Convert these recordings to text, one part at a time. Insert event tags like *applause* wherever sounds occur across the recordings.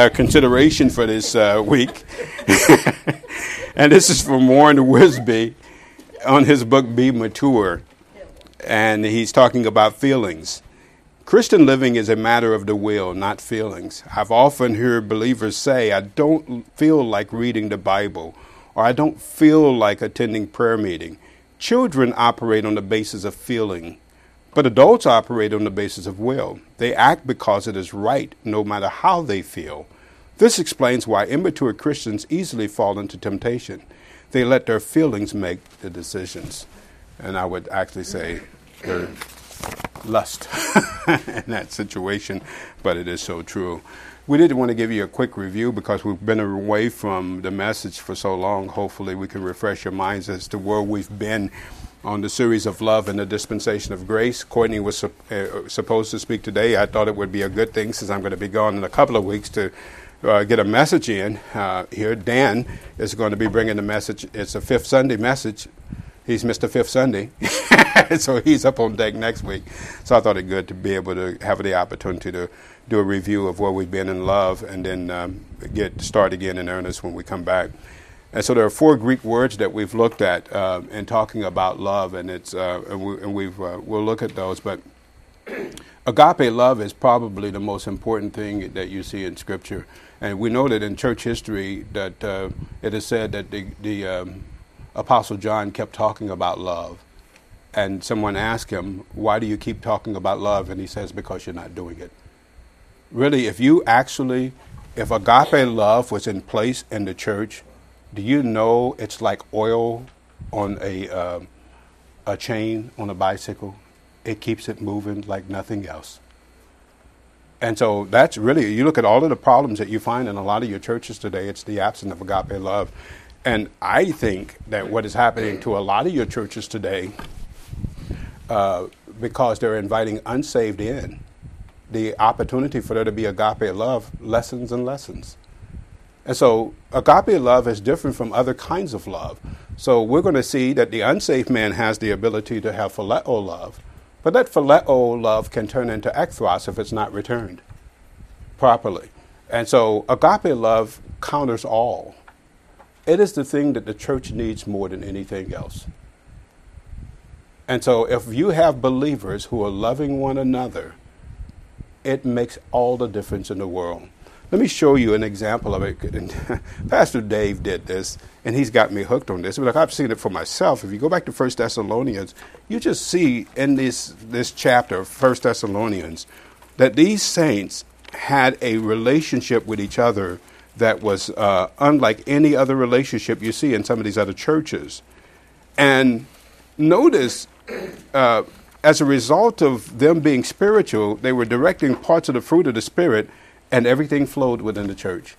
Our consideration for this uh, week, *laughs* and this is from Warren Wiersbe on his book Be Mature, and he's talking about feelings. Christian living is a matter of the will, not feelings. I've often heard believers say, I don't feel like reading the Bible, or I don't feel like attending prayer meeting. Children operate on the basis of feeling, but adults operate on the basis of will. They act because it is right, no matter how they feel. This explains why immature Christians easily fall into temptation. They let their feelings make the decisions. And I would actually say they're lust *laughs* in that situation, but it is so true. We did want to give you a quick review because we've been away from the message for so long. Hopefully, we can refresh your minds as to where we've been on the series of love and the dispensation of grace. Courtney was uh, supposed to speak today. I thought it would be a good thing since I'm going to be gone in a couple of weeks to uh, get a message in uh, here. Dan is going to be bringing the message. It's a fifth Sunday message. He's Mr. Fifth Sunday, *laughs* so he's up on deck next week. So I thought it good to be able to have the opportunity to do a review of where we've been in love, and then um, get start again in earnest when we come back. And so there are four Greek words that we've looked at uh, in talking about love, and it's uh, and, we, we've uh, we'll look at those. But agape love is probably the most important thing that you see in Scripture. And we know that in church history that uh, it is said that the, the um, Apostle John kept talking about love. And someone asked him, Why do you keep talking about love? And he says, Because you're not doing it. Really, if you actually, if agape love was in place in the church, do you know it's like oil on a, uh, a chain on a bicycle? It keeps it moving like nothing else. And so that's really, you look at all of the problems that you find in a lot of your churches today, it's the absence of agape love. And I think that what is happening to a lot of your churches today, uh, because they're inviting unsaved in, the opportunity for there to be agape love lessens and lessens. And so agape love is different from other kinds of love. So we're going to see that the unsafe man has the ability to have phileo love, but that phileo love can turn into ekthros if it's not returned properly. And so agape love counters all. It is the thing that the church needs more than anything else. And so if you have believers who are loving one another, it makes all the difference in the world. Let me show you an example of it. And *laughs* Pastor Dave did this, and he's got me hooked on this. But I've seen it for myself. If you go back to First Thessalonians, you just see in this this chapter, First Thessalonians, that these saints had a relationship with each other that was uh, unlike any other relationship you see in some of these other churches. And notice, uh, as a result of them being spiritual, they were directing parts of the fruit of the Spirit and everything flowed within the church.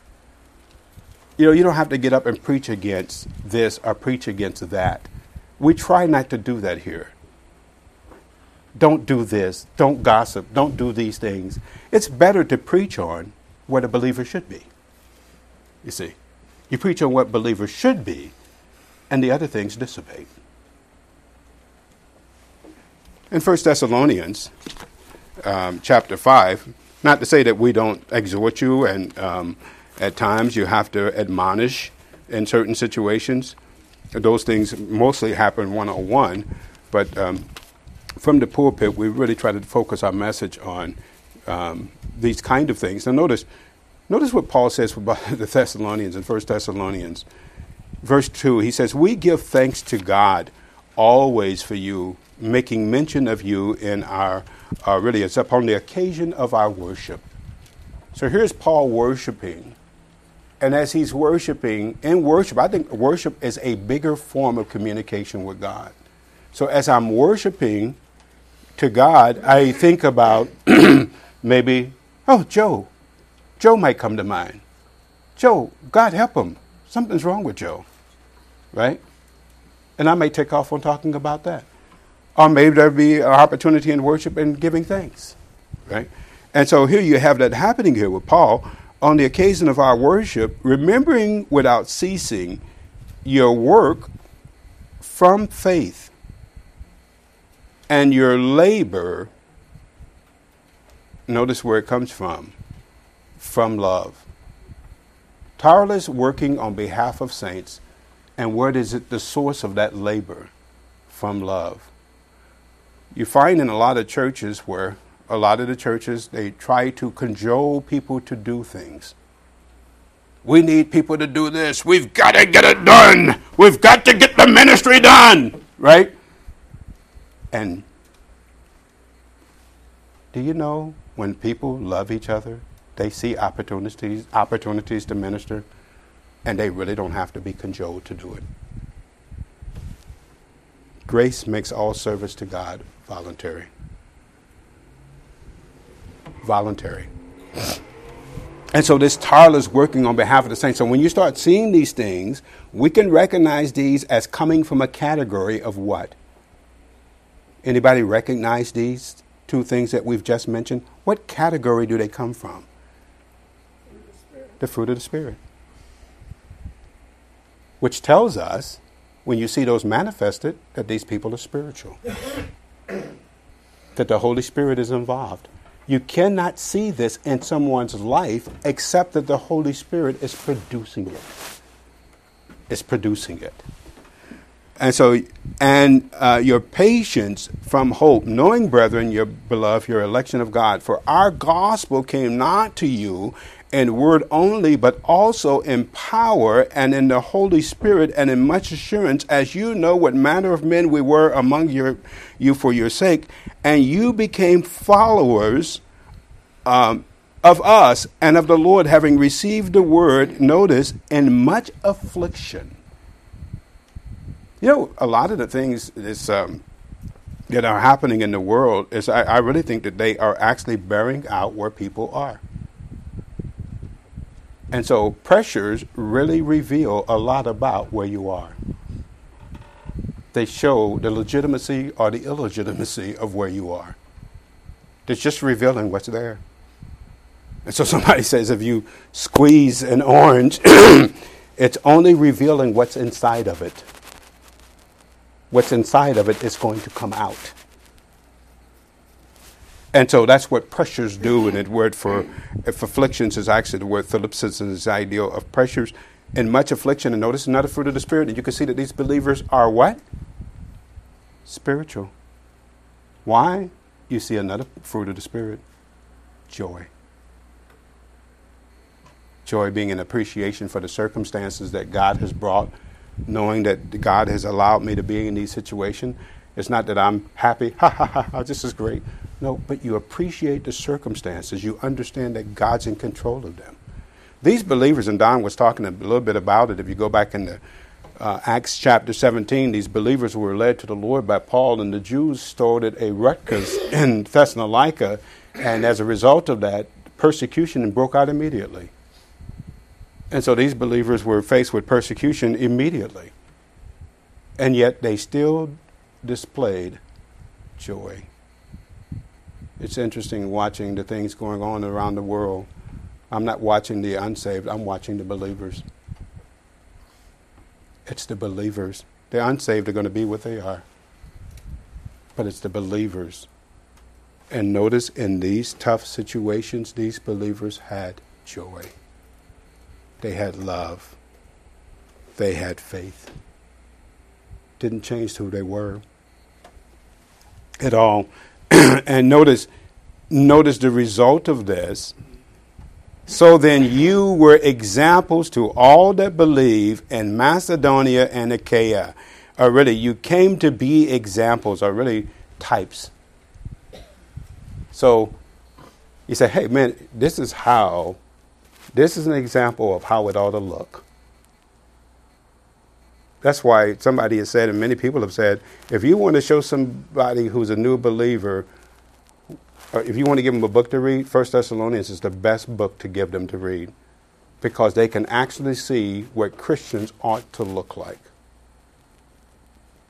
You know, you don't have to get up and preach against this or preach against that. We try not to do that here. Don't do this. Don't gossip. Don't do these things. It's better to preach on what a believer should be. You see, you preach on what believers should be, and the other things dissipate. In 1 Thessalonians um, chapter 5, not to say that we don't exhort you, and um, at times you have to admonish in certain situations. Those things mostly happen one on one, but um, from the pulpit, we really try to focus our message on um, these kind of things. Now, notice, notice what Paul says about *laughs* the Thessalonians in 1 Thessalonians. Verse 2, he says, We give thanks to God always for you, making mention of you in our uh, really, it's upon the occasion of our worship. So here's Paul worshiping. And as he's worshiping, in worship, I think worship is a bigger form of communication with God. So as I'm worshiping to God, I think about *clears throat* maybe, oh, Joe. Joe might come to mind. Joe, God help him. Something's wrong with Joe. Right? And I may take off on talking about that. Or maybe there'd be an opportunity in worship and giving thanks, right? And so here you have that happening here with Paul. On the occasion of our worship, remembering without ceasing your work from faith and your labor, notice where it comes from from love. tireless working on behalf of saints, and what is it the source of that labor? From love. You find in a lot of churches where a lot of the churches they try to cajole people to do things. We need people to do this. We've got to get it done. We've got to get the ministry done, right? And do you know when people love each other, they see opportunities opportunities to minister, and they really don't have to be cajoled to do it. Grace makes all service to God voluntary. Voluntary. And so this tireless working on behalf of the saints. So when you start seeing these things, we can recognize these as coming from a category of what? Anybody recognize these two things that we've just mentioned? What category do they come from? The fruit of the Spirit. Which tells us, when you see those manifested, that these people are spiritual. that the Holy Spirit is involved. You cannot see this in someone's life except that the Holy Spirit is producing it. Is producing it. And so, and uh, your patience from hope, knowing, brethren, your beloved, your election of God, for our gospel came not to you in word only, but also in power and in the Holy Spirit and in much assurance, as you know what manner of men we were among your, you for your sake, and you became followers um, of us and of the Lord, having received the word, notice, in much affliction you know, a lot of the things um, that are happening in the world is I, I really think that they are actually bearing out where people are. And so pressures really reveal a lot about where you are. They show the legitimacy or the illegitimacy of where you are. It's just revealing what's there. And so *laughs* somebody says if you squeeze an orange, *clears throat* it's only revealing what's inside of it what's inside of it is going to come out. And so that's what pressures do. And the word for afflictions is actually the word thlipsis is the idea of pressures and much affliction. And notice another fruit of the Spirit. And you can see that these believers are what? Spiritual. Why? You see another fruit of the Spirit joy. Joy being an appreciation for the circumstances that God has brought knowing that God has allowed me to be in these situations. It's not that I'm happy, *laughs* ha ha ha, this is great. No, but you appreciate the circumstances. You understand that God's in control of them. These believers, and Don was talking a little bit about it, if you go back in the uh, Acts chapter 17, these believers were led to the Lord by Paul, and the Jews started a ruckus *coughs* in Thessalonica, and as a result of that, persecution broke out immediately. And so these believers were faced with persecution immediately. And yet they still displayed joy. It's interesting watching the things going on around the world. I'm not watching the unsaved, I'm watching the believers. It's the believers. The unsaved are going to be what they are. But it's the believers. And notice in these tough situations, these believers had joy. They had love. They had faith. Didn't change who they were at all. *clears throat* and notice, notice the result of this. So then you were examples to all that believe in Macedonia and Achaia. Or really, you came to be examples, or really types. So you say, hey, man, this is how this is an example of how it ought to look. That's why somebody has said, and many people have said, if you want to show somebody who's a new believer, if you want to give them a book to read, First Thessalonians is the best book to give them to read because they can actually see what Christians ought to look like.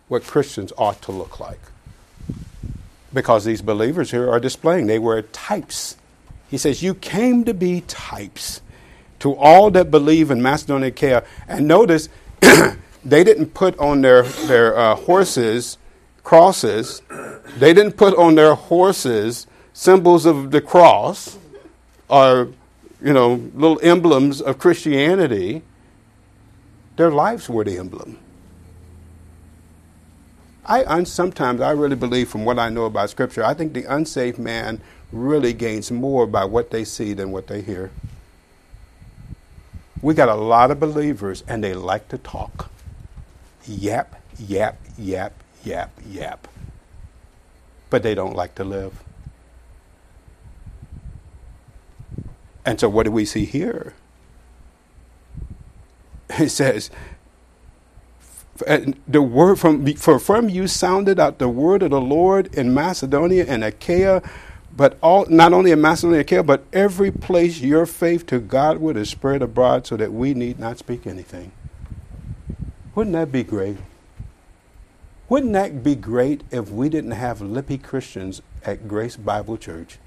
What Christians ought to look like. Because these believers here are displaying, they were types. He says, You came to be types to all that believe in Macedonia and. And notice, *clears throat* they didn't put on their, their uh, horses crosses, they didn't put on their horses symbols of the cross or you know, little emblems of Christianity, their lives were the emblem. I sometimes I really believe, from what I know about Scripture, I think the unsaved man really gains more by what they see than what they hear. We got a lot of believers, and they like to talk. Yap, yap, yap, yap, yap. But they don't like to live. And so, what do we see here? It says, the word from for from you sounded out the word of the Lord in Macedonia and Achaia, but all not only in Macedonia and Achaia, but every place your faith to God would have spread abroad, so that we need not speak anything. Wouldn't that be great? Wouldn't that be great if we didn't have lippy Christians at Grace Bible Church,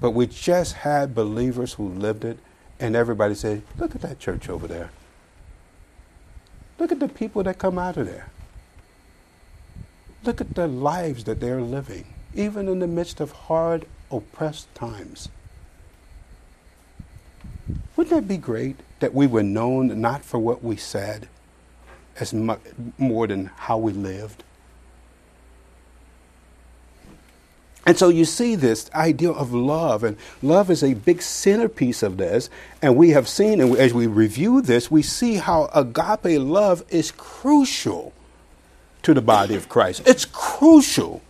but we just had believers who lived it, and everybody said, "Look at that church over there." Look at the people that come out of there. Look at the lives that they're living, even in the midst of hard, oppressed times. Wouldn't that be great that we were known not for what we said, as much more than how we lived? And so you see this idea of love, and love is a big centerpiece of this. And we have seen, and as we review this, we see how agape love is crucial to the body of Christ. It's crucial.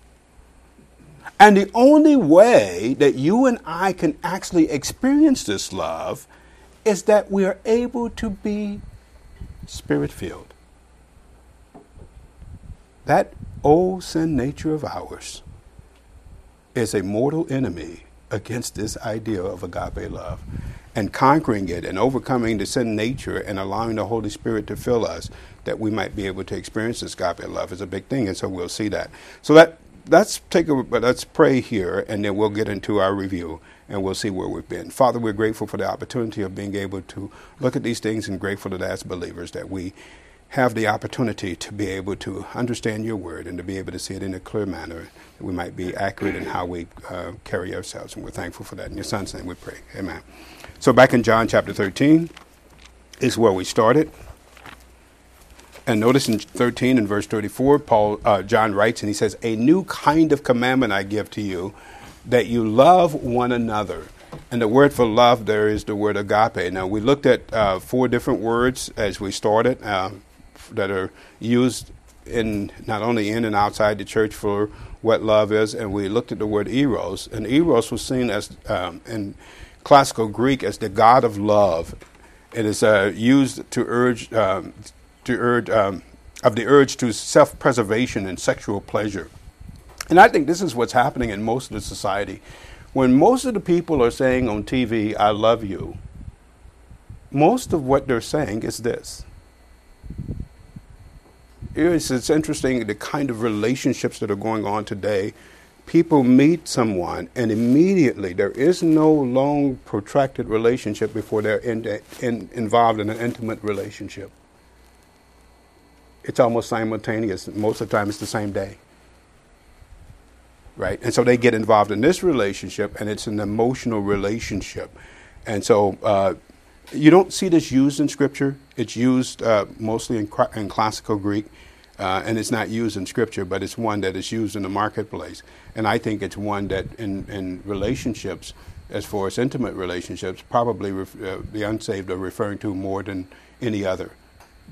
And the only way that you and I can actually experience this love is that we are able to be spirit filled. That old sin nature of ours is a mortal enemy against this idea of agape love. And conquering it and overcoming the sin nature and allowing the Holy Spirit to fill us that we might be able to experience this agape love is a big thing. And so we'll see that. So that let's take a let's pray here and then we'll get into our review and we'll see where we've been. Father, we're grateful for the opportunity of being able to look at these things and grateful that as believers that we have the opportunity to be able to understand your word and to be able to see it in a clear manner that we might be accurate in how we uh, carry ourselves. And we're thankful for that. In your son's name we pray. Amen. So back in John chapter 13 is where we started. And notice in 13 and verse 34, Paul, uh, John writes, and he says, A new kind of commandment I give to you, that you love one another. And the word for love there is the word agape. Now, we looked at uh, four different words as we started. Uh, that are used in not only in and outside the church for what love is, and we looked at the word eros, and eros was seen as um, in classical Greek as the god of love. It is uh, used to urge um, to urge um, of the urge to self-preservation and sexual pleasure. And I think this is what's happening in most of the society. When most of the people are saying on TV, I love you, most of what they're saying is this it's, it's interesting the kind of relationships that are going on today. People meet someone, and immediately there is no long, protracted relationship before they're in, in, involved in an intimate relationship. It's almost simultaneous. Most of the time, it's the same day. Right? And so they get involved in this relationship, and it's an emotional relationship. And so uh, you don't see this used in Scripture. It's used uh, mostly in, in classical Greek. Uh, and it's not used in scripture, but it's one that is used in the marketplace. And I think it's one that in, in relationships, as far as intimate relationships, probably ref, uh, the unsaved are referring to more than any other.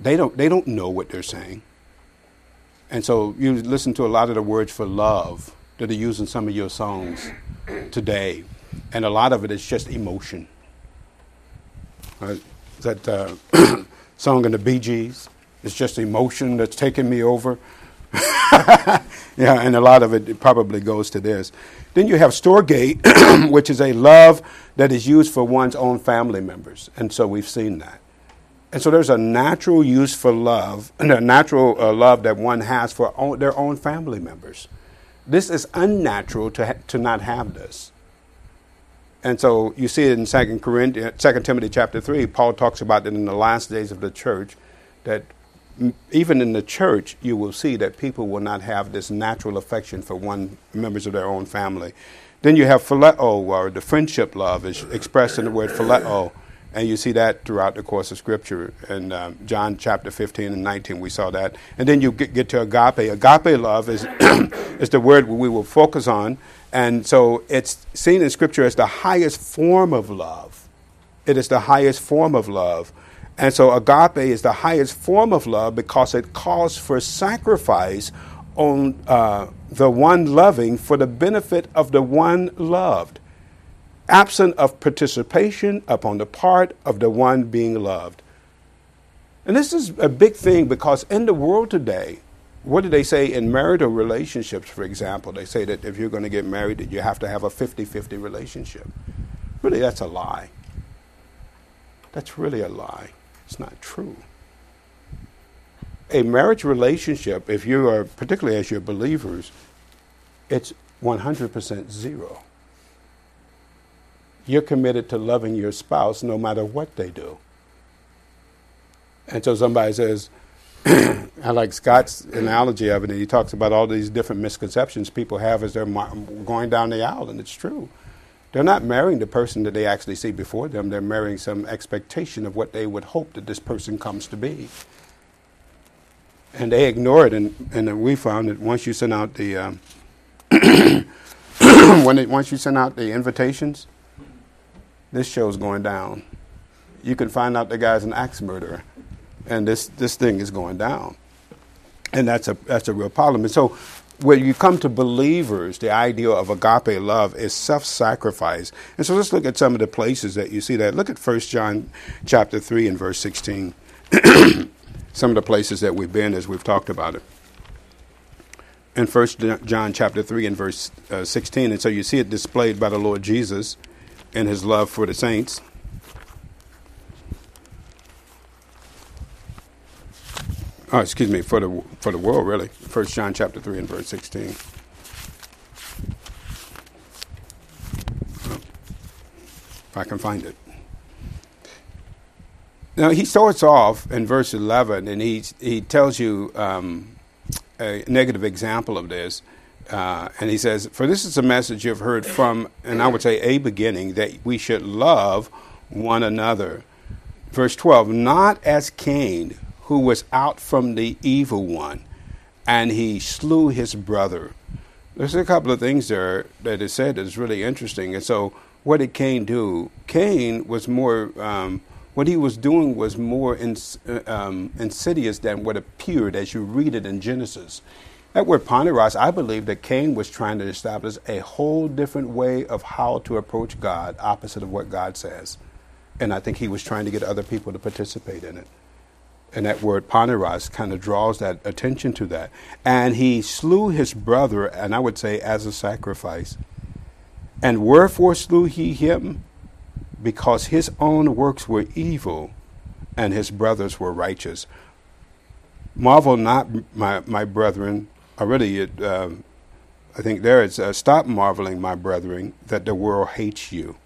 They don't, they don't know what they're saying. And so you listen to a lot of the words for love that are used in some of your songs today, and a lot of it is just emotion. Right? That uh, *clears throat* song in the Bee Gees, it's just emotion that's taking me over. *laughs* yeah, and a lot of it probably goes to this. Then you have Storge, *clears throat* which is a love that is used for one's own family members. And so we've seen that. And so there's a natural use for love, and *clears throat* a natural uh, love that one has for own, their own family members. This is unnatural to, ha- to not have this. And so you see it in 2 Corinthians, 2 Timothy chapter 3, Paul talks about that in the last days of the church, that even in the church, you will see that people will not have this natural affection for one members of their own family. Then you have phileo, or the friendship love is expressed in the word phileo. And you see that throughout the course of Scripture. In um, John chapter 15 and 19, we saw that. And then you get, get to agape. Agape love is, *coughs* is the word we will focus on. And so it's seen in Scripture as the highest form of love. It is the highest form of love. And so agape is the highest form of love because it calls for sacrifice on uh, the one loving for the benefit of the one loved absent of participation upon the part of the one being loved. And this is a big thing because in the world today, what do they say in marital relationships, for example? They say that if you're going to get married, that you have to have a 50 50 relationship. Really, that's a lie. That's really a lie. It's not true. A marriage relationship, if you are, particularly as you're believers, it's 100% zero you're committed to loving your spouse no matter what they do. And so somebody says, I like Scott's analogy of it, and he talks about all these different misconceptions people have as they're going down the aisle, and it's true. They're not marrying the person that they actually see before them, they're marrying some expectation of what they would hope that this person comes to be. And they ignore it, and, and we found that once you send out the um, *coughs* when it, once you send out the invitations, this show's going down. You can find out the guy's an axe murderer, and this this thing is going down, and that's a that's a real problem. And so, when you come to believers, the idea of agape love is self-sacrifice. And so, let's look at some of the places that you see that. Look at First John chapter three and verse sixteen. *clears throat* some of the places that we've been as we've talked about it in First John chapter three and verse uh, sixteen, and so you see it displayed by the Lord Jesus and his love for the saints. Oh, excuse me, for the for the world, really. First John chapter three and verse sixteen. if I can find it. Now he starts off in verse eleven, and he he tells you um, a negative example of this. Uh, and he says, For this is a message you've heard from, and I would say a beginning, that we should love one another. Verse 12, not as Cain, who was out from the evil one, and he slew his brother. There's a couple of things there that is said that is really interesting. And so, what did Cain do? Cain was more, um, what he was doing was more ins- uh, um, insidious than what appeared as you read it in Genesis. That word poneros, I believe that Cain was trying to establish a whole different way of how to approach God, opposite of what God says. And I think he was trying to get other people to participate in it. And that word poneros kind of draws that attention to that. And he slew his brother, and I would say as a sacrifice. And wherefore slew he him? Because his own works were evil, and his brothers were righteous. Marvel not, my, my brethren, already, it, um, I think there it's uh, stop marveling, my brethren, that the world hates you.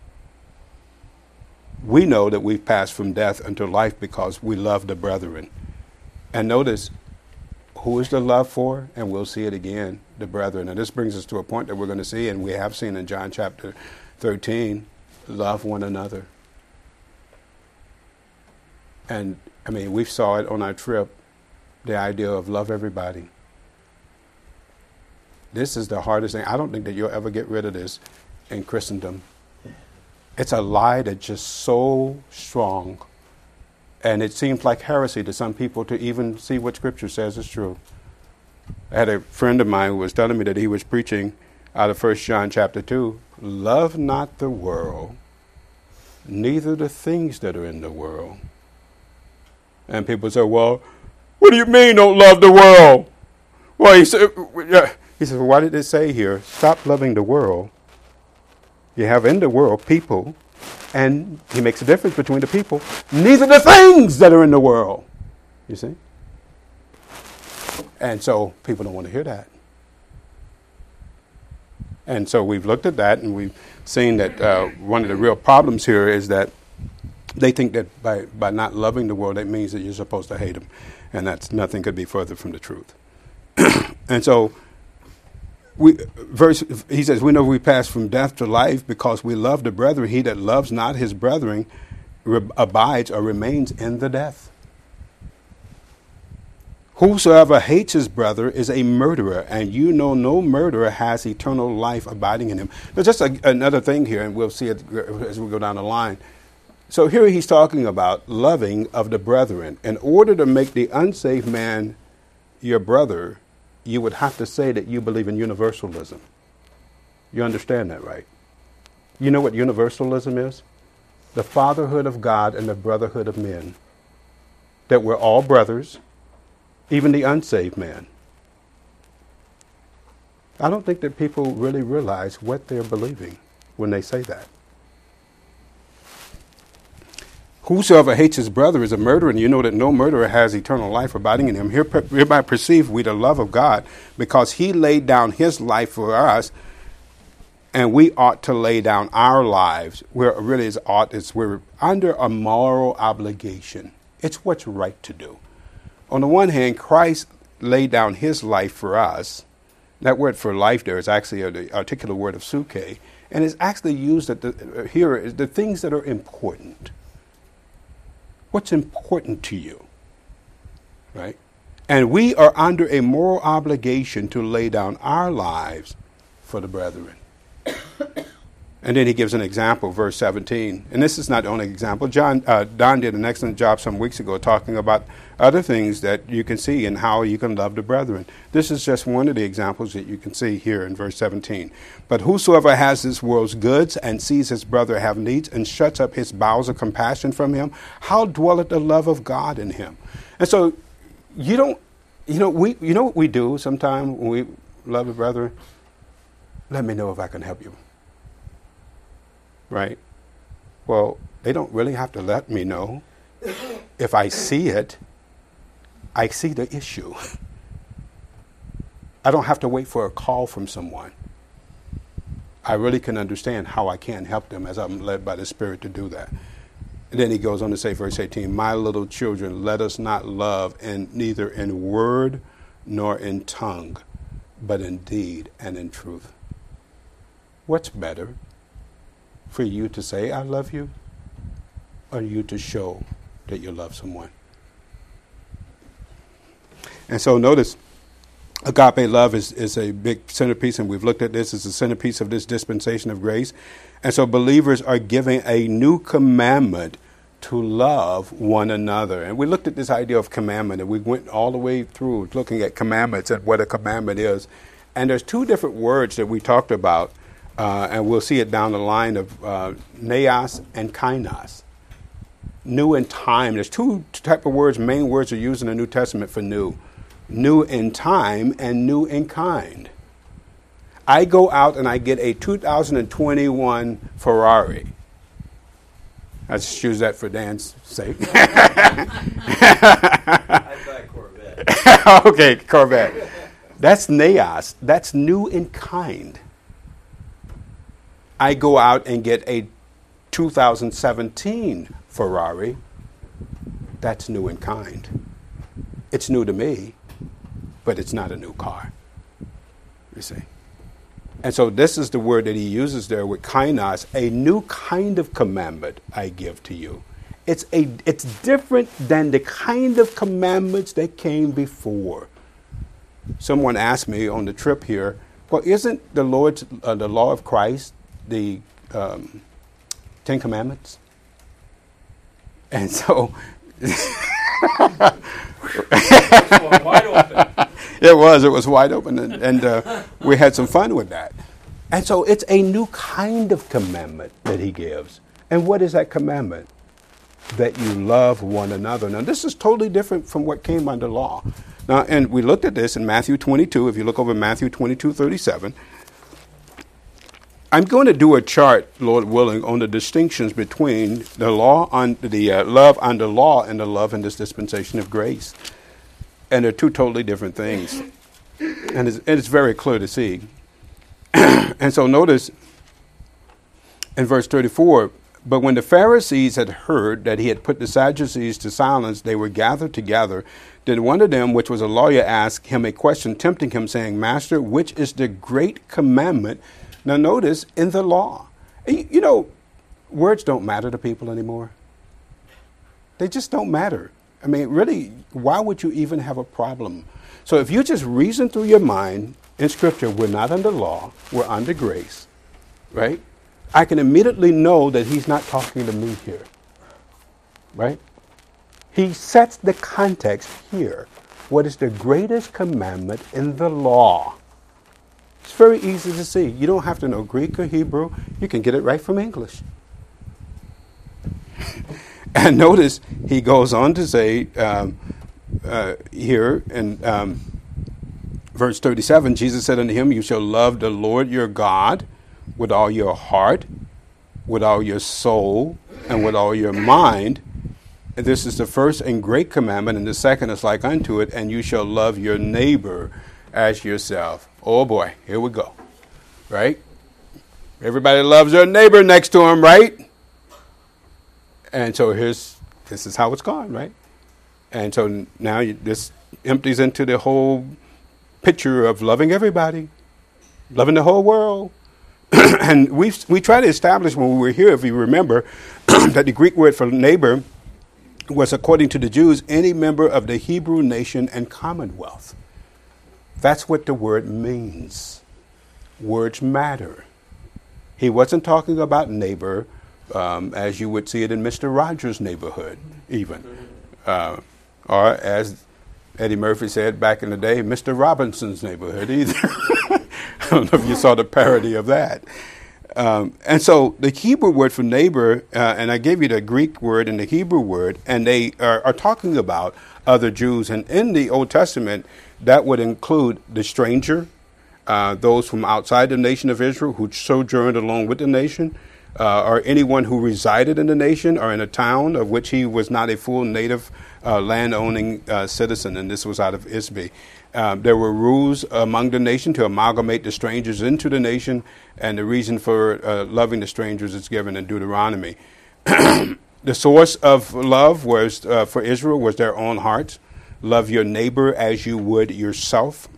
We know that we've passed from death unto life because we love the brethren. And notice, who is the love for? And we'll see it again, the brethren. And this brings us to a point that we're going to see, and we have seen in John chapter 13 love one another. And I mean, we saw it on our trip the idea of love everybody. This is the hardest thing. I don't think that you'll ever get rid of this in Christendom. It's a lie that's just so strong. And it seems like heresy to some people to even see what Scripture says is true. I had a friend of mine who was telling me that he was preaching out of 1 John chapter 2 Love not the world, neither the things that are in the world. And people say, Well, what do you mean don't love the world? Well, he said, he well, why did it say here, stop loving the world? You have in the world people, and he makes a difference between the people, neither the things that are in the world. You see? And so people don't want to hear that. And so we've looked at that and we've seen that uh, one of the real problems here is that they think that by, by not loving the world, that means that you're supposed to hate them. And that's nothing could be further from the truth. *clears throat* and so we verse he says we know we pass from death to life because we love the brethren. He that loves not his brethren re- abides or remains in the death. Whosoever hates his brother is a murderer and you know no murderer has eternal life abiding in him. There's just a, another thing here and we'll see it as we go down the line. So here he's talking about loving of the brethren. In order to make the unsaved man your brother you would have to say that you believe in universalism. You understand that, right? You know what universalism is? The fatherhood of God and the brotherhood of men. That we're all brothers, even the unsaved man. I don't think that people really realize what they're believing when they say that. Whosoever hates his brother is a murderer, and you know that no murderer has eternal life abiding in him. Here, hereby perceive we the love of God, because he laid down his life for us, and we ought to lay down our lives. Where really is ought is we're under a moral obligation. It's what's right to do. On the one hand, Christ laid down his life for us. That word for life there is actually the articular word of psuche, and it's actually used at the, uh, here the things that are important what's important to you? Right? And we are under a moral obligation to lay down our lives for the brethren. And then he gives an example, verse 17. And this is not the only example. John, uh, Don did an excellent job some weeks ago talking about other things that you can see and how you can love the brethren. This is just one of the examples that you can see here in verse 17. But whosoever has this world's goods and sees his brother have needs and shuts up his bowels of compassion from him, how dwelleth the love of God in him? And so you don't, you know, we, you know what we do sometimes when we love a brother? Let me know if I can help you. Right? Well, they don't really have to let me know. If I see it, I see the issue. I don't have to wait for a call from someone. I really can understand how I can help them as I'm led by the Spirit to do that. And then he goes on to say, verse 18, My little children, let us not love in neither in word nor in tongue, but in deed and in truth. What's better? For you to say, I love you, or you to show that you love someone? And so notice, agape love is, is a big centerpiece, and we've looked at this as a centerpiece of this dispensation of grace. And so believers are giving a new commandment to love one another. And we looked at this idea of commandment, and we went all the way through looking at commandments and what a commandment is. And there's two different words that we talked about, uh, and we'll see it down the line of uh, neos and kainos. New in time. There's two type of words, main words are used in the New Testament for new new in time and new in kind. I go out and I get a 2021 Ferrari. I just choose that for Dan's sake. *laughs* I'd buy Corvette. *laughs* okay, Corvette. That's Neos. That's new in kind. I go out and get a 2017 Ferrari. That's new in kind. It's new to me, but it's not a new car. You see? And so this is the word that he uses there with kainos, a new kind of commandment I give to you. It's, a, it's different than the kind of commandments that came before. Someone asked me on the trip here, well, isn't the Lord's, uh, the law of Christ the um, Ten Commandments? And so *laughs* it was. It was wide open, and, and uh, we had some fun with that. And so it's a new kind of commandment that he gives. And what is that commandment? That you love one another. Now, this is totally different from what came under law. Now, and we looked at this in Matthew 22. If you look over Matthew 22, 37, I'm going to do a chart, Lord willing, on the distinctions between the law on the uh, love under law and the love in this dispensation of grace and they're two totally different things. And it's, and it's very clear to see. *clears throat* and so notice in verse 34, But when the Pharisees had heard that he had put the Sadducees to silence, they were gathered together. Then one of them, which was a lawyer, asked him a question, tempting him, saying, Master, which is the great commandment? Now, notice in the law. You know, words don't matter to people anymore. They just don't matter. I mean, really, why would you even have a problem? So if you just reason through your mind in Scripture, we're not under law, we're under grace, right? I can immediately know that he's not talking to me here, right? He sets the context here. What is the greatest commandment in the law? Very easy to see. You don't have to know Greek or Hebrew, you can get it right from English. *laughs* and notice he goes on to say um, uh, here in um, verse 37 Jesus said unto him, You shall love the Lord your God with all your heart, with all your soul, and with all your mind. And this is the first and great commandment, and the second is like unto it, and you shall love your neighbor as yourself. Oh boy, here we go. Right? Everybody loves their neighbor next to him, right? And so here's this is how it's gone, right? And so now you, this empties into the whole picture of loving everybody, loving the whole world. *clears throat* and we we try to establish when we were here, if you remember, *clears throat* that the Greek word for neighbor was, according to the Jews, any member of the Hebrew nation and commonwealth. That's what the word means. Words matter. He wasn't talking about neighbor um, as you would see it in Mr. Rogers' neighborhood, even. Uh, or as Eddie Murphy said back in the day, Mr. Robinson's neighborhood, either. *laughs* I don't know if you saw the parody of that. Um, and so the Hebrew word for neighbor, uh, and I gave you the Greek word and the Hebrew word, and they are, are, talking about other Jews. And in the Old Testament, that would include the stranger, uh, those from outside the nation of Israel who sojourned along with the nation, uh, or anyone who resided in the nation or in a town of which he was not a full native uh, land owning uh, citizen, and this was out of ISBE. Um, there were rules among the nation to amalgamate the strangers into the nation, and the reason for uh, loving the strangers is given in Deuteronomy. *clears throat* the source of love was uh, for Israel was their own hearts. Love your neighbor as you would yourself,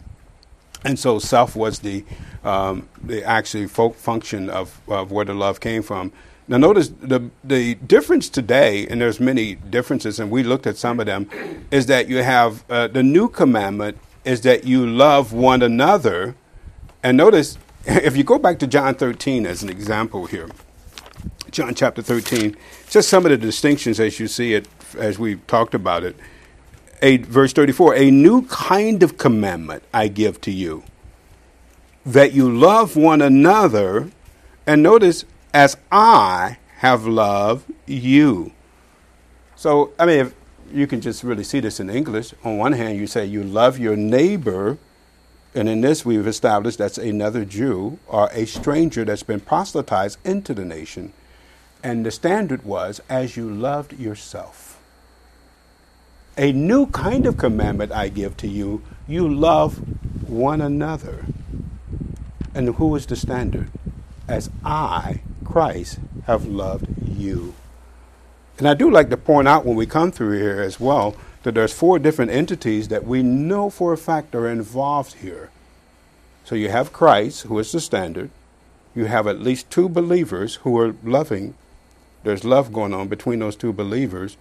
and so self was the um, the actually function of, of where the love came from. Now, notice the the difference today, and there's many differences, and we looked at some of them, is that you have uh, the new commandment is that you love one another. And notice, *laughs* if you go back to John 13 as an example here, John chapter 13, just some of the distinctions as you see it, as we've talked about it. A, verse 34 A new kind of commandment I give to you that you love one another, and notice, as I have loved you. So, I mean, you can just really see this in English. On one hand, you say you love your neighbor, and in this, we've established that's another Jew or a stranger that's been proselytized into the nation. And the standard was as you loved yourself. A new kind of commandment I give to you you love one another. And who is the standard? As I, Christ, have loved you. And I do like to point out when we come through here as well that there's four different entities that we know for a fact are involved here. So you have Christ, who is the standard. You have at least two believers who are loving. There's love going on between those two believers.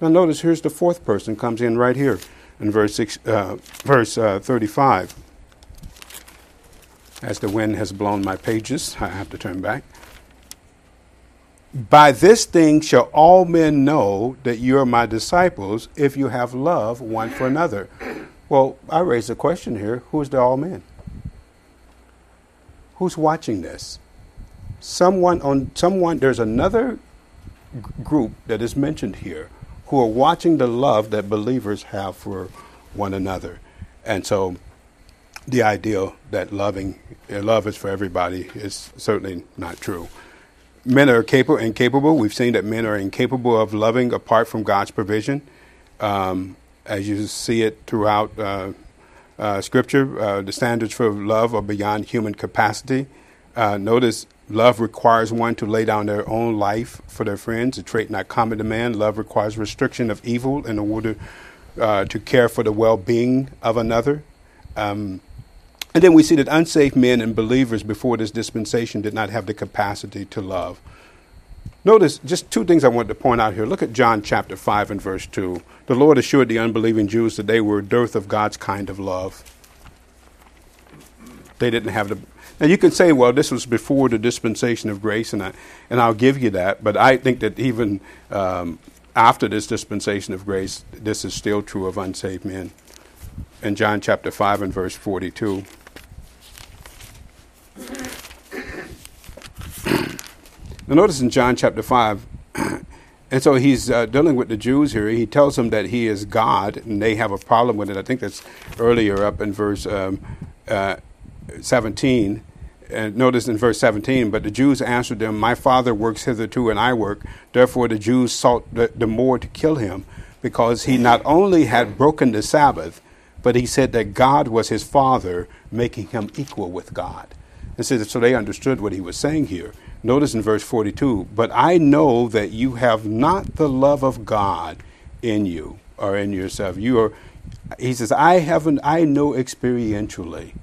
Now notice here's the fourth person comes in right here in verse six, uh, verse uh, 35. As the wind has blown my pages, I have to turn back. By this thing shall all men know that you are my disciples if you have love one for another. Well, I raise a question here who's the all men? Who's watching this? Someone on someone there's another group that is mentioned here who are watching the love that believers have for one another. And so the idea that loving love is for everybody is certainly not true. Men are capable incapable. We've seen that men are incapable of loving apart from God's provision, um, as you see it throughout uh, uh, Scripture. Uh, the standards for love are beyond human capacity. Uh, notice Love requires one to lay down their own life for their friends, a trait not common to man. Love requires restriction of evil in order uh, to care for the well being of another. Um, and then we see that unsaved men and believers before this dispensation did not have the capacity to love. Notice just two things I want to point out here. Look at John chapter 5 and verse 2. The Lord assured the unbelieving Jews that they were dearth of God's kind of love. They didn't have the. Now you can say, well, this was before the dispensation of grace, and I, and I'll give you that. But I think that even um, after this dispensation of grace, this is still true of unsaved men. In John chapter 5 and verse 42. *coughs* Now, notice in John chapter 5, *coughs* and so he's uh, dealing with the Jews here. He tells them that he is God, and they have a problem with it. I think that's earlier up in verse um, uh, 17. Notice in verse 17, but the Jews answered them, My father works hitherto, and I work. Therefore, the Jews sought the, the more to kill him, because he not only had broken the Sabbath, but he said that God was his father, making him equal with God. And so, so they understood what he was saying here. Notice in verse 42 But I know that you have not the love of God in you or in yourself. You are, he says, I haven't, I know experientially.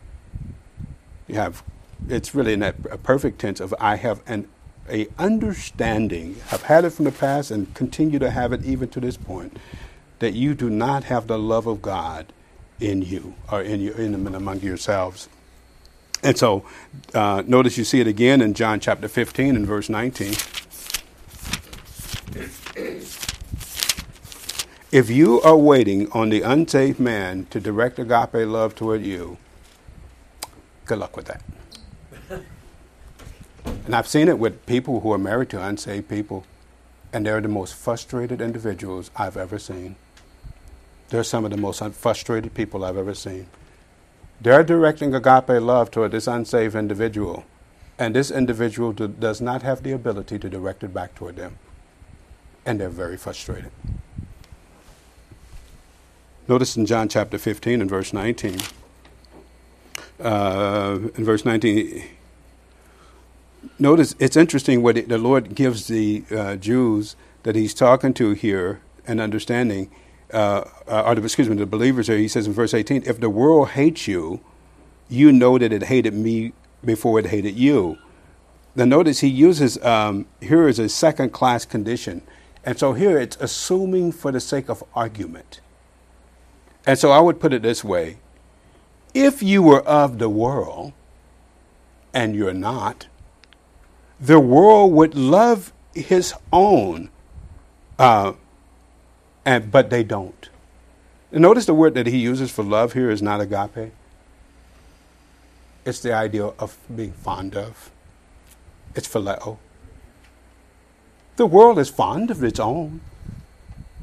You have, it's really in a perfect tense of I have an a understanding, have had it from the past and continue to have it even to this point, that you do not have the love of God in you or in, you, in among yourselves. And so, uh, notice you see it again in John chapter 15 and verse 19. If you are waiting on the unsaved man to direct agape love toward you, good luck with that. And I've seen it with people who are married to unsaved people, and they're the most frustrated individuals I've ever seen. They're some of the most frustrated people I've ever seen. They're directing agape love toward this unsaved individual, and this individual do, does not have the ability to direct it back toward them. And they're very frustrated. Notice in John chapter 15 and verse 19. Uh, in verse 19, notice it's interesting what it, the Lord gives the uh, Jews that He's talking to here an understanding uh, uh, or the, excuse me, the believers here, he says in verse 18, if the world hates you, you know that it hated me before it hated you. Now, notice he uses um, here is a second class condition. And so here it's assuming for the sake of argument. And so I would put it this way if you were of the world, and you're not, the world would love his own. Uh, and, but they don't. Notice the word that he uses for love here is not agape. It's the idea of being fond of. It's phileo. The world is fond of its own.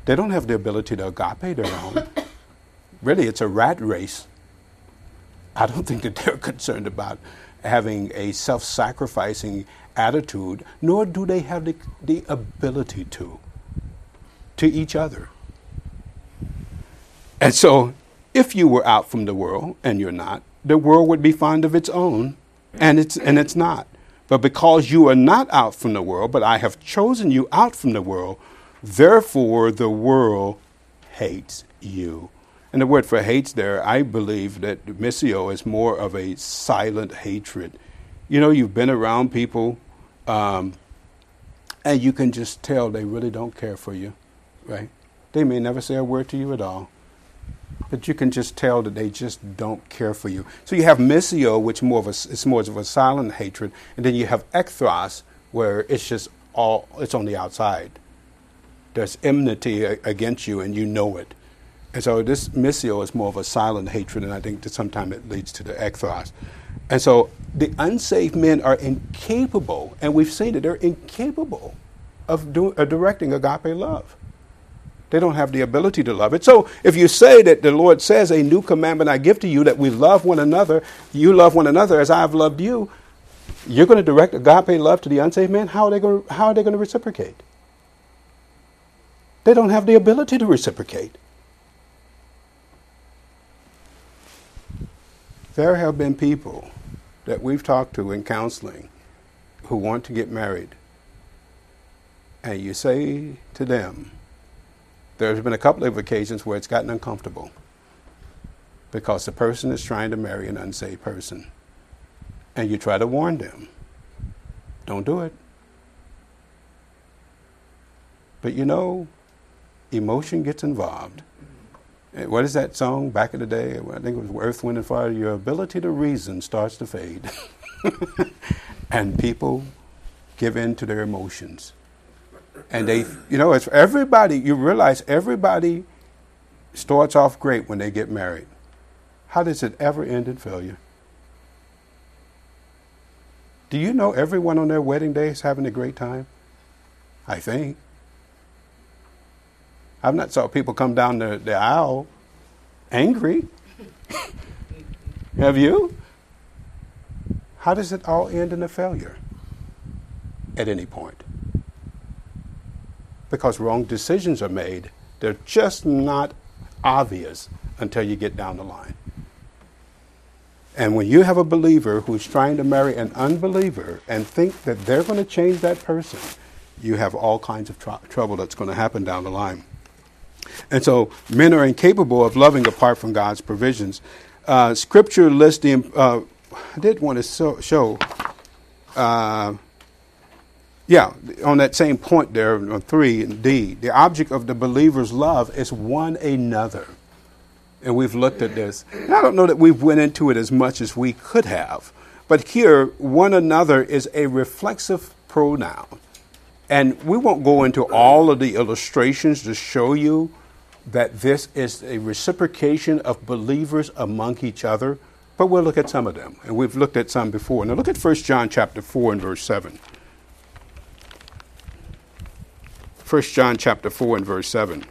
They don't have the ability to agape their own. *coughs* really, it's a rat race. I don't think that they're *laughs* concerned about having a self sacrificing attitude, nor do they have the, the ability to, to each other. And so, if you were out from the world and you're not, the world would be fond of its own, and it's and it's not. But because you are not out from the world, but I have chosen you out from the world, therefore the world hates you. And the word for hates there, I believe that miseo is more of a silent hatred. You know, you've been around people, um, and you can just tell they really don't care for you, right? They may never say a word to you at all, but you can just tell that they just don't care for you. So you have miseo, which more of a, it's more of a silent hatred, and then you have ekthros, where it's just all it's on the outside. There's enmity against you, and you know it. And so this miseo is more of a silent hatred, and I think that sometimes it leads to the ekthros. And so the unsaved men are incapable, and we've seen it, they're incapable of, do, directing agape love. They don't have the ability to love it. So if you say that the Lord says, A new commandment I give to you, that we love one another, you love one another as I have loved you, you're going to direct agape love to the unsaved man? How are they going to, how are they going to reciprocate? They don't have the ability to reciprocate. There have been people that we've talked to in counseling who want to get married, and you say to them, there's been a couple of occasions where it's gotten uncomfortable because the person is trying to marry an unsaved person. And you try to warn them don't do it. But you know, emotion gets involved. Eh, what is that song back in the day? I think it was Earth, Wind, and Fire. Your ability to reason starts to fade. *laughs* and people give in to their emotions. And they, you know, it's everybody, you realize everybody starts off great when they get married. How does it ever end in failure? Do you know everyone on their wedding day is having a great time? I think. I've not saw people come down the, the aisle angry. *laughs* Have you? How does it all end in a failure? At any point. Because wrong decisions are made. They're just not obvious until you get down the line. And when you have a believer who's trying to marry an unbeliever and think that they're going to change that person, you have all kinds of tr- trouble that's going to happen down the line. And so men are incapable of loving apart from God's provisions. Uh, scripture lists the. Uh, I did want to so, show. Uh, yeah, on that same point there, on three D, the object of the believer's love is one another. And we've looked at this. And I don't know that we've went into it as much as we could have. But here, one another is a reflexive pronoun. And we won't go into all of the illustrations to show you that this is a reciprocation of believers among each other, but we'll look at some of them. And we've looked at some before. Now look at 1 John chapter 4 and verse 7. 1 John chapter 4 and verse 7.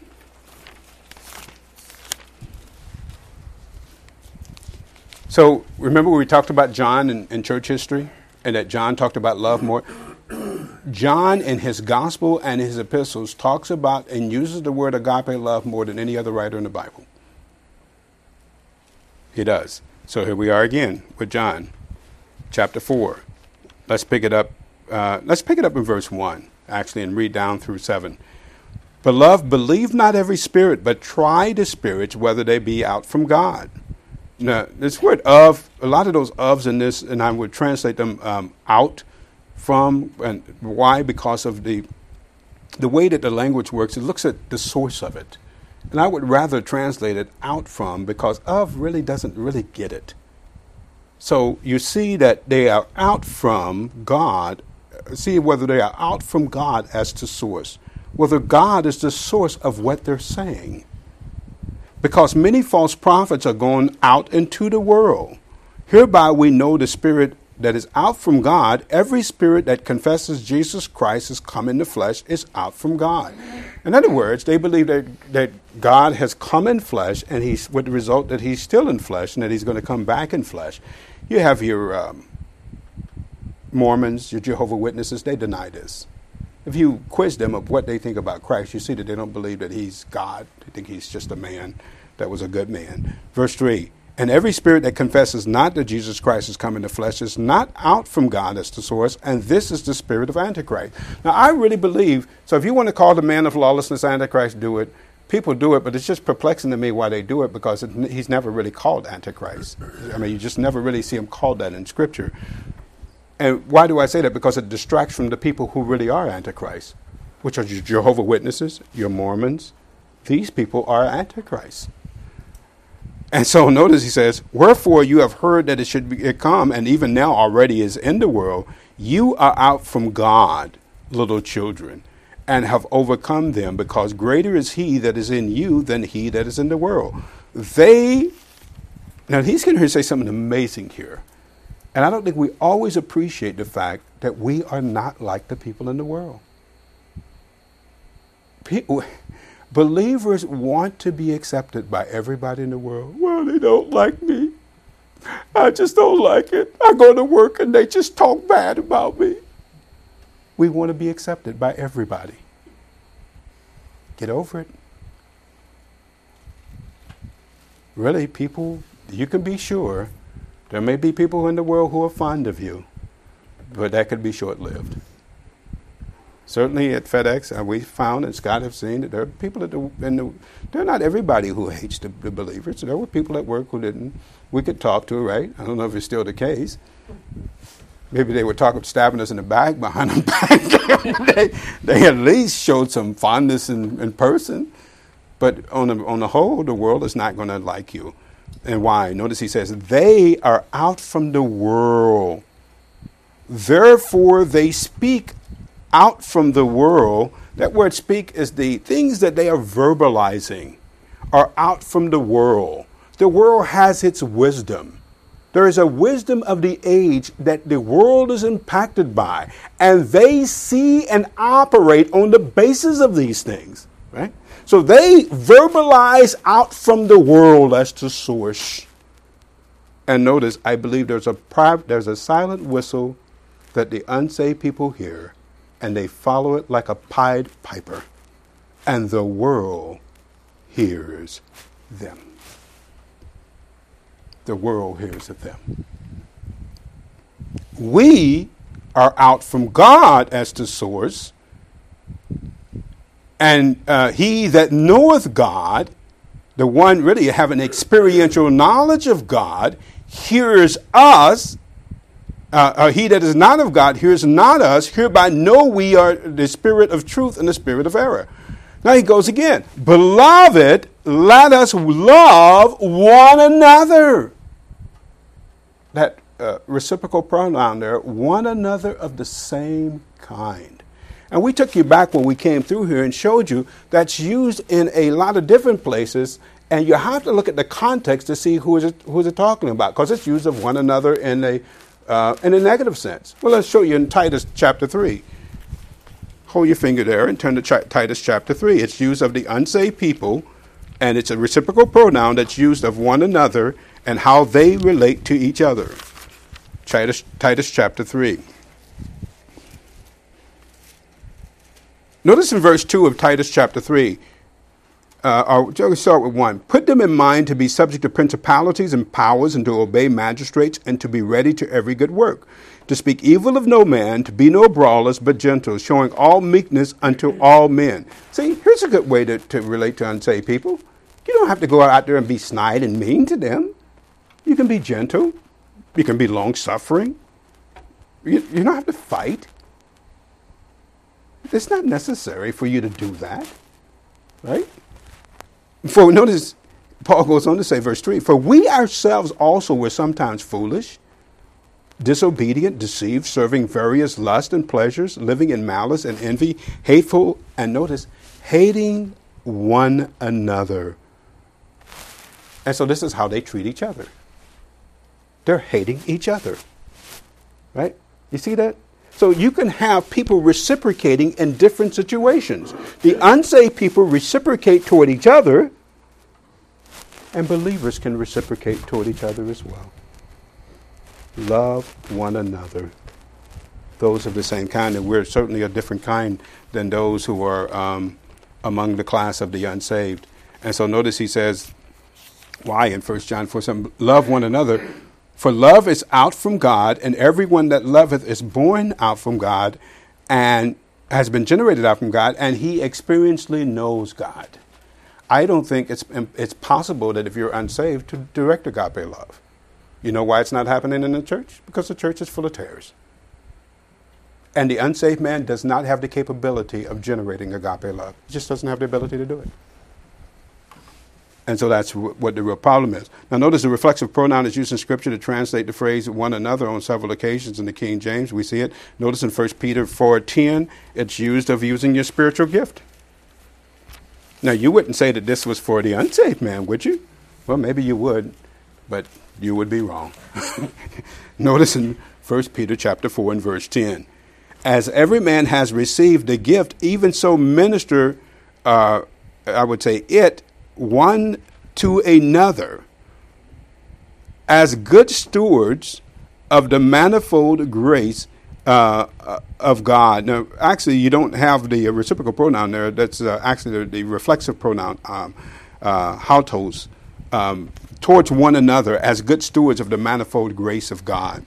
So remember when we talked about John in, in church history and that John talked about love more? John in his gospel and his epistles talks about and uses the word agape love more than any other writer in the Bible. He does. So here we are again with John, chapter four. Let's pick it up. Uh, let's pick it up in verse one, actually, and read down through seven. Beloved, believe not every spirit, but try the spirits whether they be out from God. Now, this word of, a lot of those ofs in this, and I would translate them um, out from and why? Because of the the way that the language works it looks at the source of it. And i would rather translate it out from because of really doesn't really get it. So you see that they are out from god uh, see whether they are out from god as to source. Whether god is the source of what they're saying. Because many false prophets are going out into the world. Hereby we know the spirit that is out from God, every spirit that confesses Jesus Christ has come in the flesh is out from God. In other words, they believe that, that God has come in flesh, and he's with the result that he's still in flesh, and that he's going to come back in flesh. You have your um, Mormons, your Jehovah Witnesses, they deny this. If you quiz them of what they think about Christ, you see that they don't believe that he's God. They think he's just a man that was a good man. Verse 3 and every spirit that confesses not that Jesus Christ has come in the flesh is not out from God as the source, and this is the spirit of Antichrist. Now, I really believe, so if you want to call the man of lawlessness Antichrist, do it. People do it, but it's just perplexing to me why they do it because it, he's never really called Antichrist. I mean, you just never really see him called that in Scripture. And why do I say that? Because it distracts from the people who really are Antichrist, which are your Jehovah Witnesses, your Mormons. These people are Antichrist. And so notice he says, Wherefore you have heard that it should be, it come, and even now already is in the world. You are out from God, little children, and have overcome them, because greater is he that is in you than he that is in the world. They, now he's going to say something amazing here. And I don't think we always appreciate the fact that we are not like the people in the world. People, Believers want to be accepted by everybody in the world. Well, they don't like me. I just don't like it. I go to work and they just talk bad about me. We want to be accepted by everybody. Get over it. Really, people, you can be sure there may be people in the world who are fond of you, but that could be short lived. Certainly at FedEx, uh, we found, and Scott have seen, that there are people that and the, they're not everybody who hates the, the, believers. There were people at work who didn't. We could talk to, right? I don't know if it's still the case. Maybe they were talking, stabbing us in the back *laughs* behind the back. they, they at least showed some fondness in, in person. But on the, on the whole, the world is not going to like you. And why? Notice he says, they are out from the world. Therefore, they speak out from the world. That word speak is the things that they are verbalizing are out from the world. The world has its wisdom. There is a wisdom of the age that the world is impacted by, and they see and operate on the basis of these things, right? So they verbalize out from the world as to source. And notice, I believe there's a there's a silent whistle that the unsaved people hear and they follow it like a pied piper, and the world hears them. The world hears of them. We are out from God as the source, and uh, he that knoweth God, the one really having experiential knowledge of God, hears us uh, uh, he that is not of God hears not us. Hereby know we are the spirit of truth and the spirit of error. Now he goes again. Beloved, let us love one another. That uh, reciprocal pronoun there, one another of the same kind. And we took you back when we came through here and showed you that's used in a lot of different places. And you have to look at the context to see who is it, who is it talking about, because it's used of one another in a uh, in a negative sense. Well, let's show you in Titus chapter 3. Hold your finger there and turn to Titus chapter 3. It's used of the unsaved people, and it's a reciprocal pronoun that's used of one another and how they relate to each other. Titus, Titus chapter 3. Notice in verse 2 of Titus chapter 3, uh, or start with one. Put them in mind to be subject to principalities and powers, and to obey magistrates, and to be ready to every good work. To speak evil of no man, to be no brawlers, but gentle, showing all meekness unto all men. See, here's a good way to, to relate to unsaved people. You don't have to go out there and be snide and mean to them. You can be gentle. You can be long suffering. You, you don't have to fight. It's not necessary for you to do that, right? For notice, Paul goes on to say, verse 3 For we ourselves also were sometimes foolish, disobedient, deceived, serving various lusts and pleasures, living in malice and envy, hateful, and notice, hating one another. And so this is how they treat each other. They're hating each other. Right? You see that? So you can have people reciprocating in different situations. The unsaved people reciprocate toward each other, and believers can reciprocate toward each other as well. Love one another. Those of the same kind, and we're certainly a different kind than those who are um, among the class of the unsaved. And so notice he says, why in 1 John 4 7, love one another for love is out from God, and everyone that loveth is born out from God and has been generated out from God, and he experientially knows God. I don't think it's, it's possible that if you're unsaved to direct agape love. You know why it's not happening in the church? Because the church is full of tares. And the unsaved man does not have the capability of generating agape love. He just doesn't have the ability to do it. And so that's what the real problem is. Now, notice the reflexive pronoun is used in Scripture to translate the phrase one another on several occasions in the King James. We see it. Notice in 1 Peter 4.10, it's used of using your spiritual gift. Now, you wouldn't say that this was for the unsaved man, would you? Well, maybe you would, but you would be wrong. *laughs* notice in 1 Peter chapter 4 and verse 10, as every man has received the gift, even so minister, uh, I would say, it one to another as good stewards of the manifold grace uh, uh, of God. Now, actually, you don't have the reciprocal pronoun there. That's uh, actually the, reflexive pronoun, um, uh, hautos, um, towards one another as good stewards of the manifold grace of God.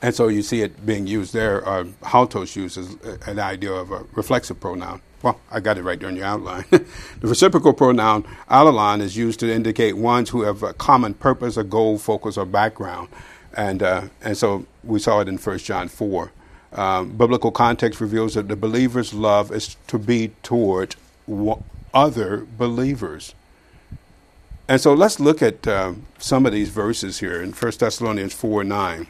And so you see it being used there. Uh, Haltos uses an idea of a reflexive pronoun. Well, I got it right in your outline. *laughs* the reciprocal pronoun allalon is used to indicate ones who have a common purpose, a goal, focus, or background. And, uh, and so we saw it in 1 John 4. Um, biblical context reveals that the believer's love is to be toward other believers. And so let's look at uh, some of these verses here in 1 Thessalonians 4 9.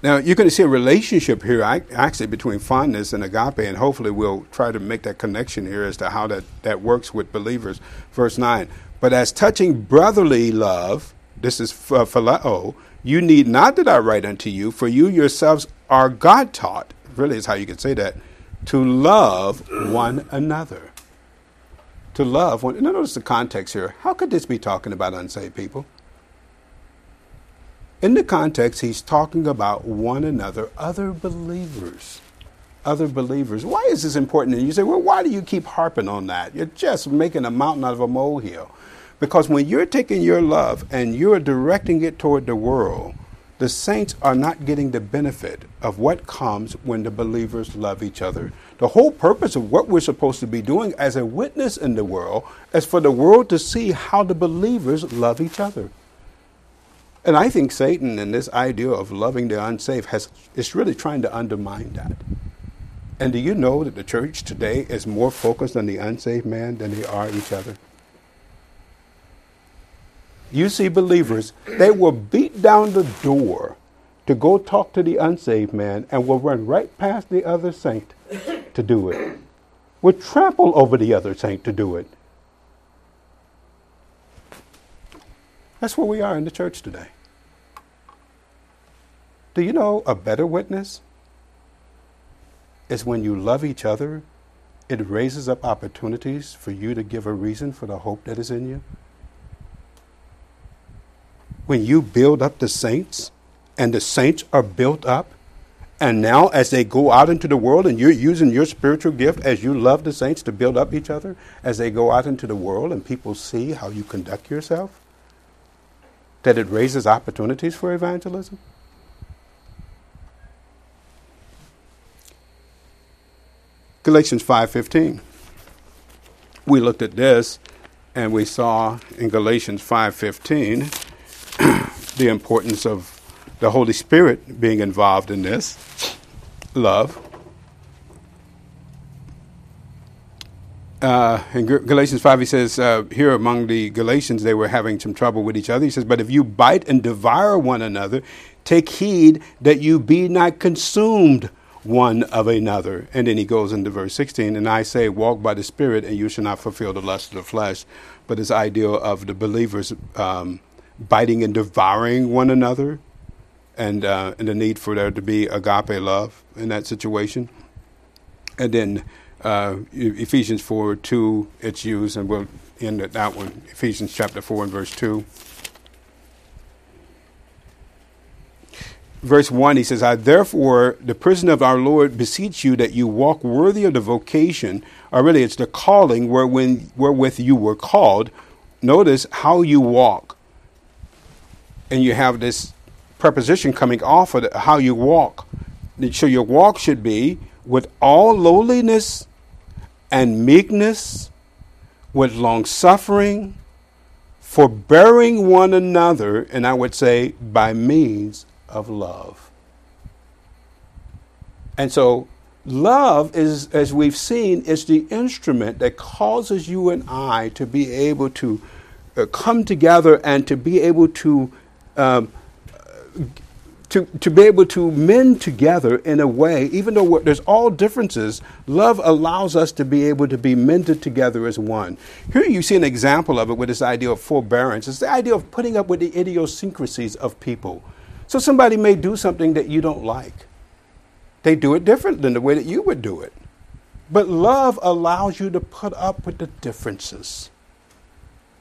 Now, you're going to see a relationship here, actually, between fondness and agape, and hopefully we'll try to make that connection here as to how that, that works with believers. Verse 9. But as touching brotherly love, this is phileo, you need not that I write unto you, for you yourselves are God taught, really is how you can say that, to love one another. To love one. Now, notice the context here. How could this be talking about unsaved people? In the context, he's talking about one another, other believers. Other believers. Why is this important? And you say, well, why do you keep harping on that? You're just making a mountain out of a molehill. Because when you're taking your love and you're directing it toward the world, the saints are not getting the benefit of what comes when the believers love each other. The whole purpose of what we're supposed to be doing as a witness in the world is for the world to see how the believers love each other. And I think Satan and this idea of loving the unsafe has is really trying to undermine that. And do you know that the church today is more focused on the unsaved man than they are each other? You see believers, they will beat down the door to go talk to the unsaved man and will run right past the other saint to do it. Will trample over the other saint to do it. That's where we are in the church today. Do you know a better witness is when you love each other, it raises up opportunities for you to give a reason for the hope that is in you? When you build up the saints and the saints are built up, and now as they go out into the world and you're using your spiritual gift as you love the saints to build up each other, as they go out into the world and people see how you conduct yourself, that it raises opportunities for evangelism? Galatians 5:15. We looked at this and we saw in Galatians 5:15 *clears throat* the importance of the Holy Spirit being involved in this love. Uh, in Galatians 5, he says, uh, here among the Galatians, they were having some trouble with each other. He says, But if you bite and devour one another, take heed that you be not consumed one of another. And then he goes into verse 16, and I say, walk by the Spirit, and you shall not fulfill the lust of the flesh. But this idea of the believers um, biting and devouring one another, and, uh, and the need for there to be agape love in that situation. And then uh, Ephesians 4 2, it's used, and we'll end at that one. Ephesians chapter 4 and verse 2. Verse 1, he says, I therefore, the prisoner of our Lord, beseech you that you walk worthy of the vocation, or really it's the calling wherewith, wherewith you were called. Notice how you walk. And you have this preposition coming off of the, how you walk. So your walk should be with all lowliness and meekness, with long suffering, forbearing one another, and I would say by means of love. And so, love is, as we've seen, is the instrument that causes you and I to be able to uh, come together and to be able to. Um, to, to be able to mend together in a way, even though there's all differences, love allows us to be able to be mended together as one. Here you see an example of it with this idea of forbearance. It's the idea of putting up with the idiosyncrasies of people. So somebody may do something that you don't like. They do it different than the way that you would do it. But love allows you to put up with the differences.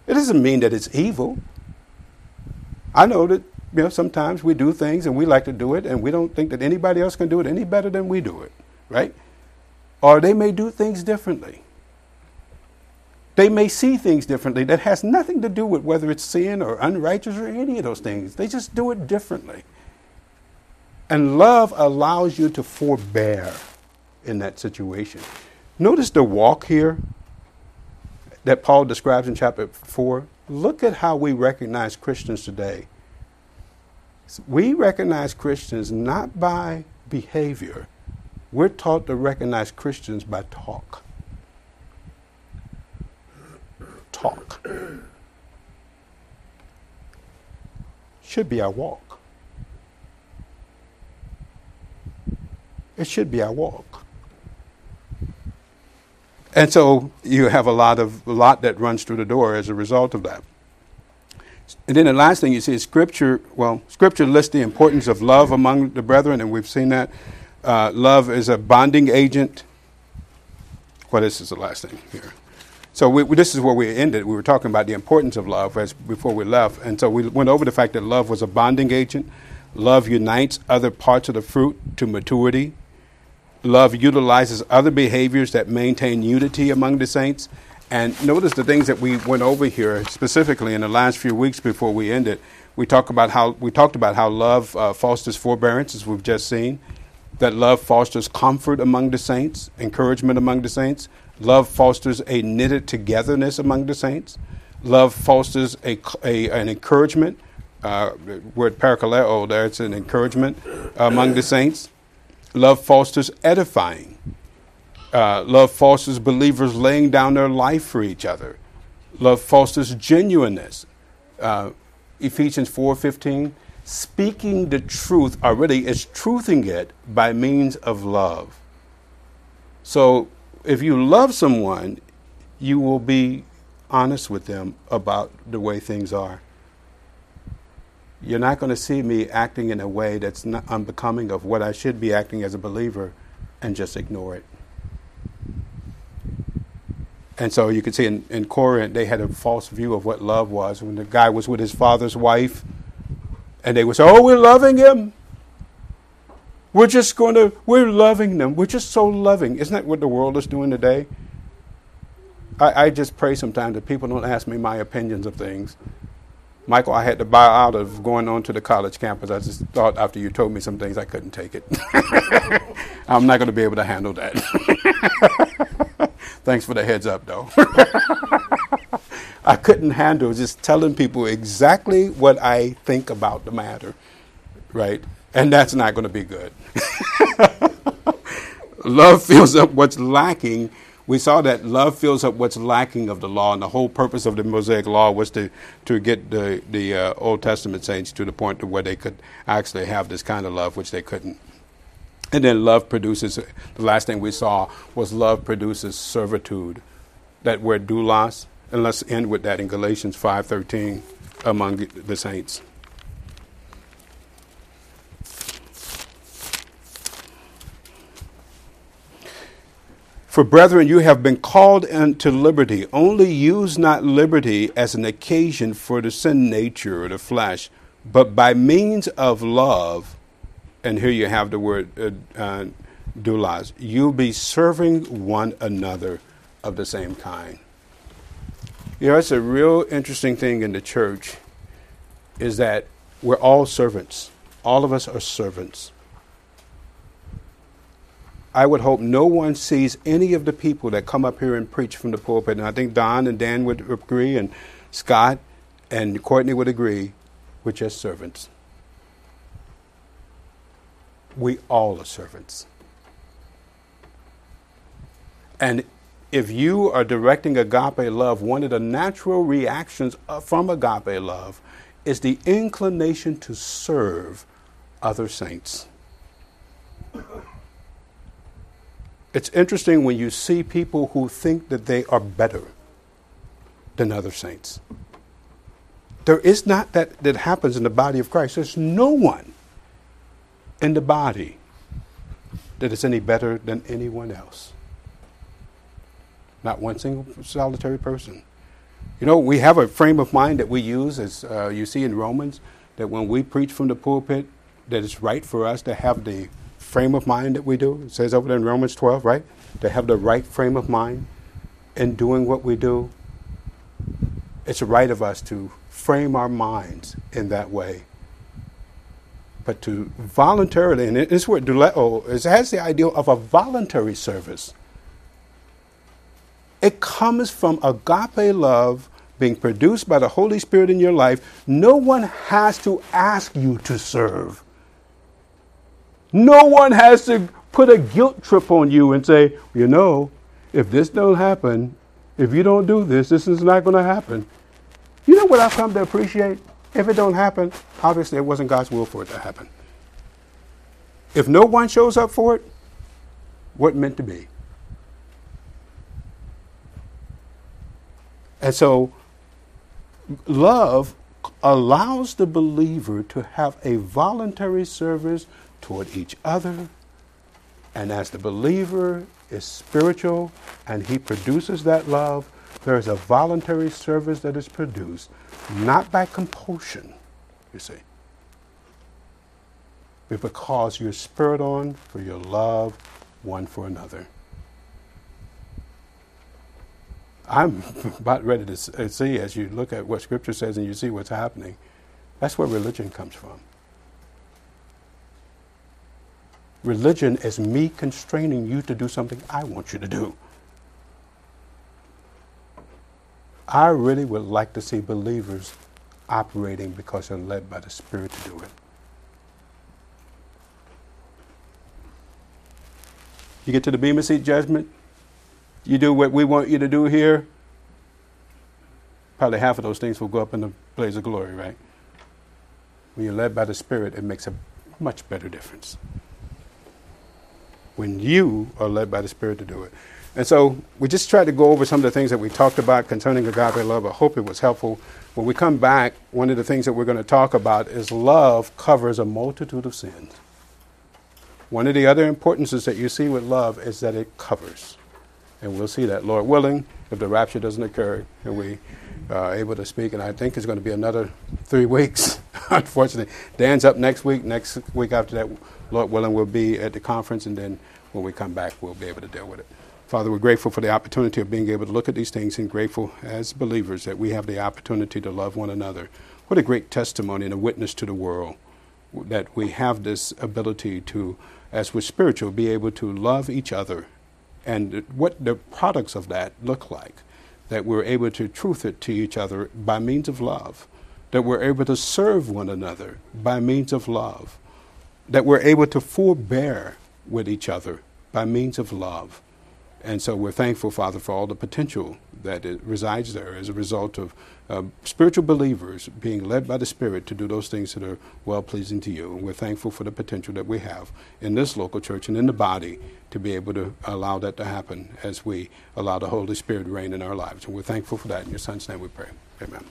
It doesn't mean that it's evil. I know that you know sometimes we do things and we like to do it and we don't think that anybody else can do it any better than we do it. right? Or they may do things differently. They may see things differently that has nothing to do with whether it's sin or unrighteous or any of those things. They just do it differently. And love allows you to forbear in that situation. Notice the walk here that Paul describes in chapter 4. Look at how we recognize Christians today. We recognize Christians not by behavior, we're taught to recognize Christians by talk. Talk. Should be our walk. It should be our walk. And so you have a lot of a lot that runs through the door as a result of that. And then the last thing you see is scripture. Well, scripture lists the importance of love among the brethren, and we've seen that. Uh, love is a bonding agent. Well, this is the last thing here. So we, this is where we ended. We were talking about the importance of love as before we left, and so we went over the fact that love was a bonding agent. Love unites other parts of the fruit to maturity. Love utilizes other behaviors that maintain unity among the saints. And notice the things that we went over here specifically in the last few weeks before we ended. We talked about how we talked about how love uh, fosters forbearance, as we've just seen. That love fosters comfort among the saints, encouragement among the saints. Love fosters a knitted togetherness among the saints. Love fosters a, a an encouragement. Uh, word parakaleo, there it's an encouragement among the saints. Love fosters edifying. Uh, love fosters believers laying down their life for each other. Love fosters genuineness. Uh, Ephesians 4:15, speaking the truth, or really is truthing it by means of love. So if you love someone, you will be honest with them about the way things are. You're not going to see me acting in a way that's not unbecoming of what I should be acting as a believer and just ignore it. And so you can see in, in Corinth, they had a false view of what love was. When the guy was with his father's wife, and they would say, Oh, we're loving him. We're just going to, we're loving them. We're just so loving. Isn't that what the world is doing today? I, I just pray sometimes that people don't ask me my opinions of things. Michael, I had to buy out of going on to the college campus. I just thought after you told me some things, I couldn't take it. *laughs* I'm not going to be able to handle that. *laughs* Thanks for the heads up, though. *laughs* I couldn't handle just telling people exactly what I think about the matter, right? And that's not going to be good. *laughs* love fills up what's lacking. We saw that love fills up what's lacking of the law, and the whole purpose of the Mosaic law was to, to get the, the uh, Old Testament saints to the point to where they could actually have this kind of love, which they couldn't. And then love produces, the last thing we saw was love produces servitude. That word doulos, and let's end with that in Galatians 5.13 among the saints. For brethren, you have been called into liberty. Only use not liberty as an occasion for the sin nature or the flesh, but by means of love. And here you have the word uh, uh, doulos. You'll be serving one another of the same kind. You know, it's a real interesting thing in the church is that we're all servants. All of us are servants. I would hope no one sees any of the people that come up here and preach from the pulpit. And I think Don and Dan would agree, and Scott and Courtney would agree, we're just servants. We all are servants. And if you are directing agape love, one of the natural reactions from agape love is the inclination to serve other saints. It's interesting when you see people who think that they are better than other saints. There is not that that happens in the body of Christ. There's no one in the body that is any better than anyone else. Not one single solitary person. You know, we have a frame of mind that we use, as uh, you see in Romans, that when we preach from the pulpit, that it's right for us to have the frame of mind that we do. It says over there in Romans 12, right? To have the right frame of mind in doing what we do. It's right of us to frame our minds in that way. But to voluntarily, and this word douleuo, it has the idea of a voluntary service. It comes from agape love being produced by the Holy Spirit in your life. No one has to ask you to serve. No one has to put a guilt trip on you and say, you know, if this don't happen, if you don't do this, this is not going to happen. You know what I've come to appreciate? If it don't happen, obviously it wasn't God's will for it to happen. If no one shows up for it, what meant to be? And so love allows the believer to have a voluntary service toward each other. And as the believer is spiritual and he produces that love, there is a voluntary service that is produced, not by compulsion, you see, but because you're spurred on for your love one for another. I'm *laughs* about ready to uh, see as you look at what Scripture says and you see what's happening. That's where religion comes from. Religion as me constraining you to do something I want you to do. I really would like to see believers operating because they're led by the Spirit to do it. You get to the Bema Seat judgment, you do what we want you to do here, probably half of those things will go up in the blaze of glory, right? When you're led by the Spirit, it makes a much better difference when you are led by the Spirit to do it. And so we just tried to go over some of the things that we talked about concerning agape love. I hope it was helpful. When we come back, one of the things that we're going to talk about is love covers a multitude of sins. One of the other importances that you see with love is that it covers. And we'll see that, Lord willing, if the rapture doesn't occur and we are able to speak. And I think it's going to be another three *laughs* weeks, unfortunately. Dan's up next week. Next week after that, Lord willing, we'll be at the conference, and then when we come back, we'll be able to deal with it. Father, we're grateful for the opportunity of being able to look at these things and grateful as believers that we have the opportunity to love one another. What a great testimony and a witness to the world that we have this ability to, as we're spiritual, be able to love each other and what the products of that look like. That we're able to truth it to each other by means of love. That we're able to serve one another by means of love that we're able to forbear with each other by means of love. And so we're thankful, Father, for all the potential that resides there as a result of uh, spiritual believers being led by the Spirit to do those things that are well pleasing to you. And we're thankful for the potential that we have in this local church and in the body to be able to allow that to happen as we allow the Holy Spirit to reign in our lives. And we're thankful for that. In your Son's name we pray. Amen.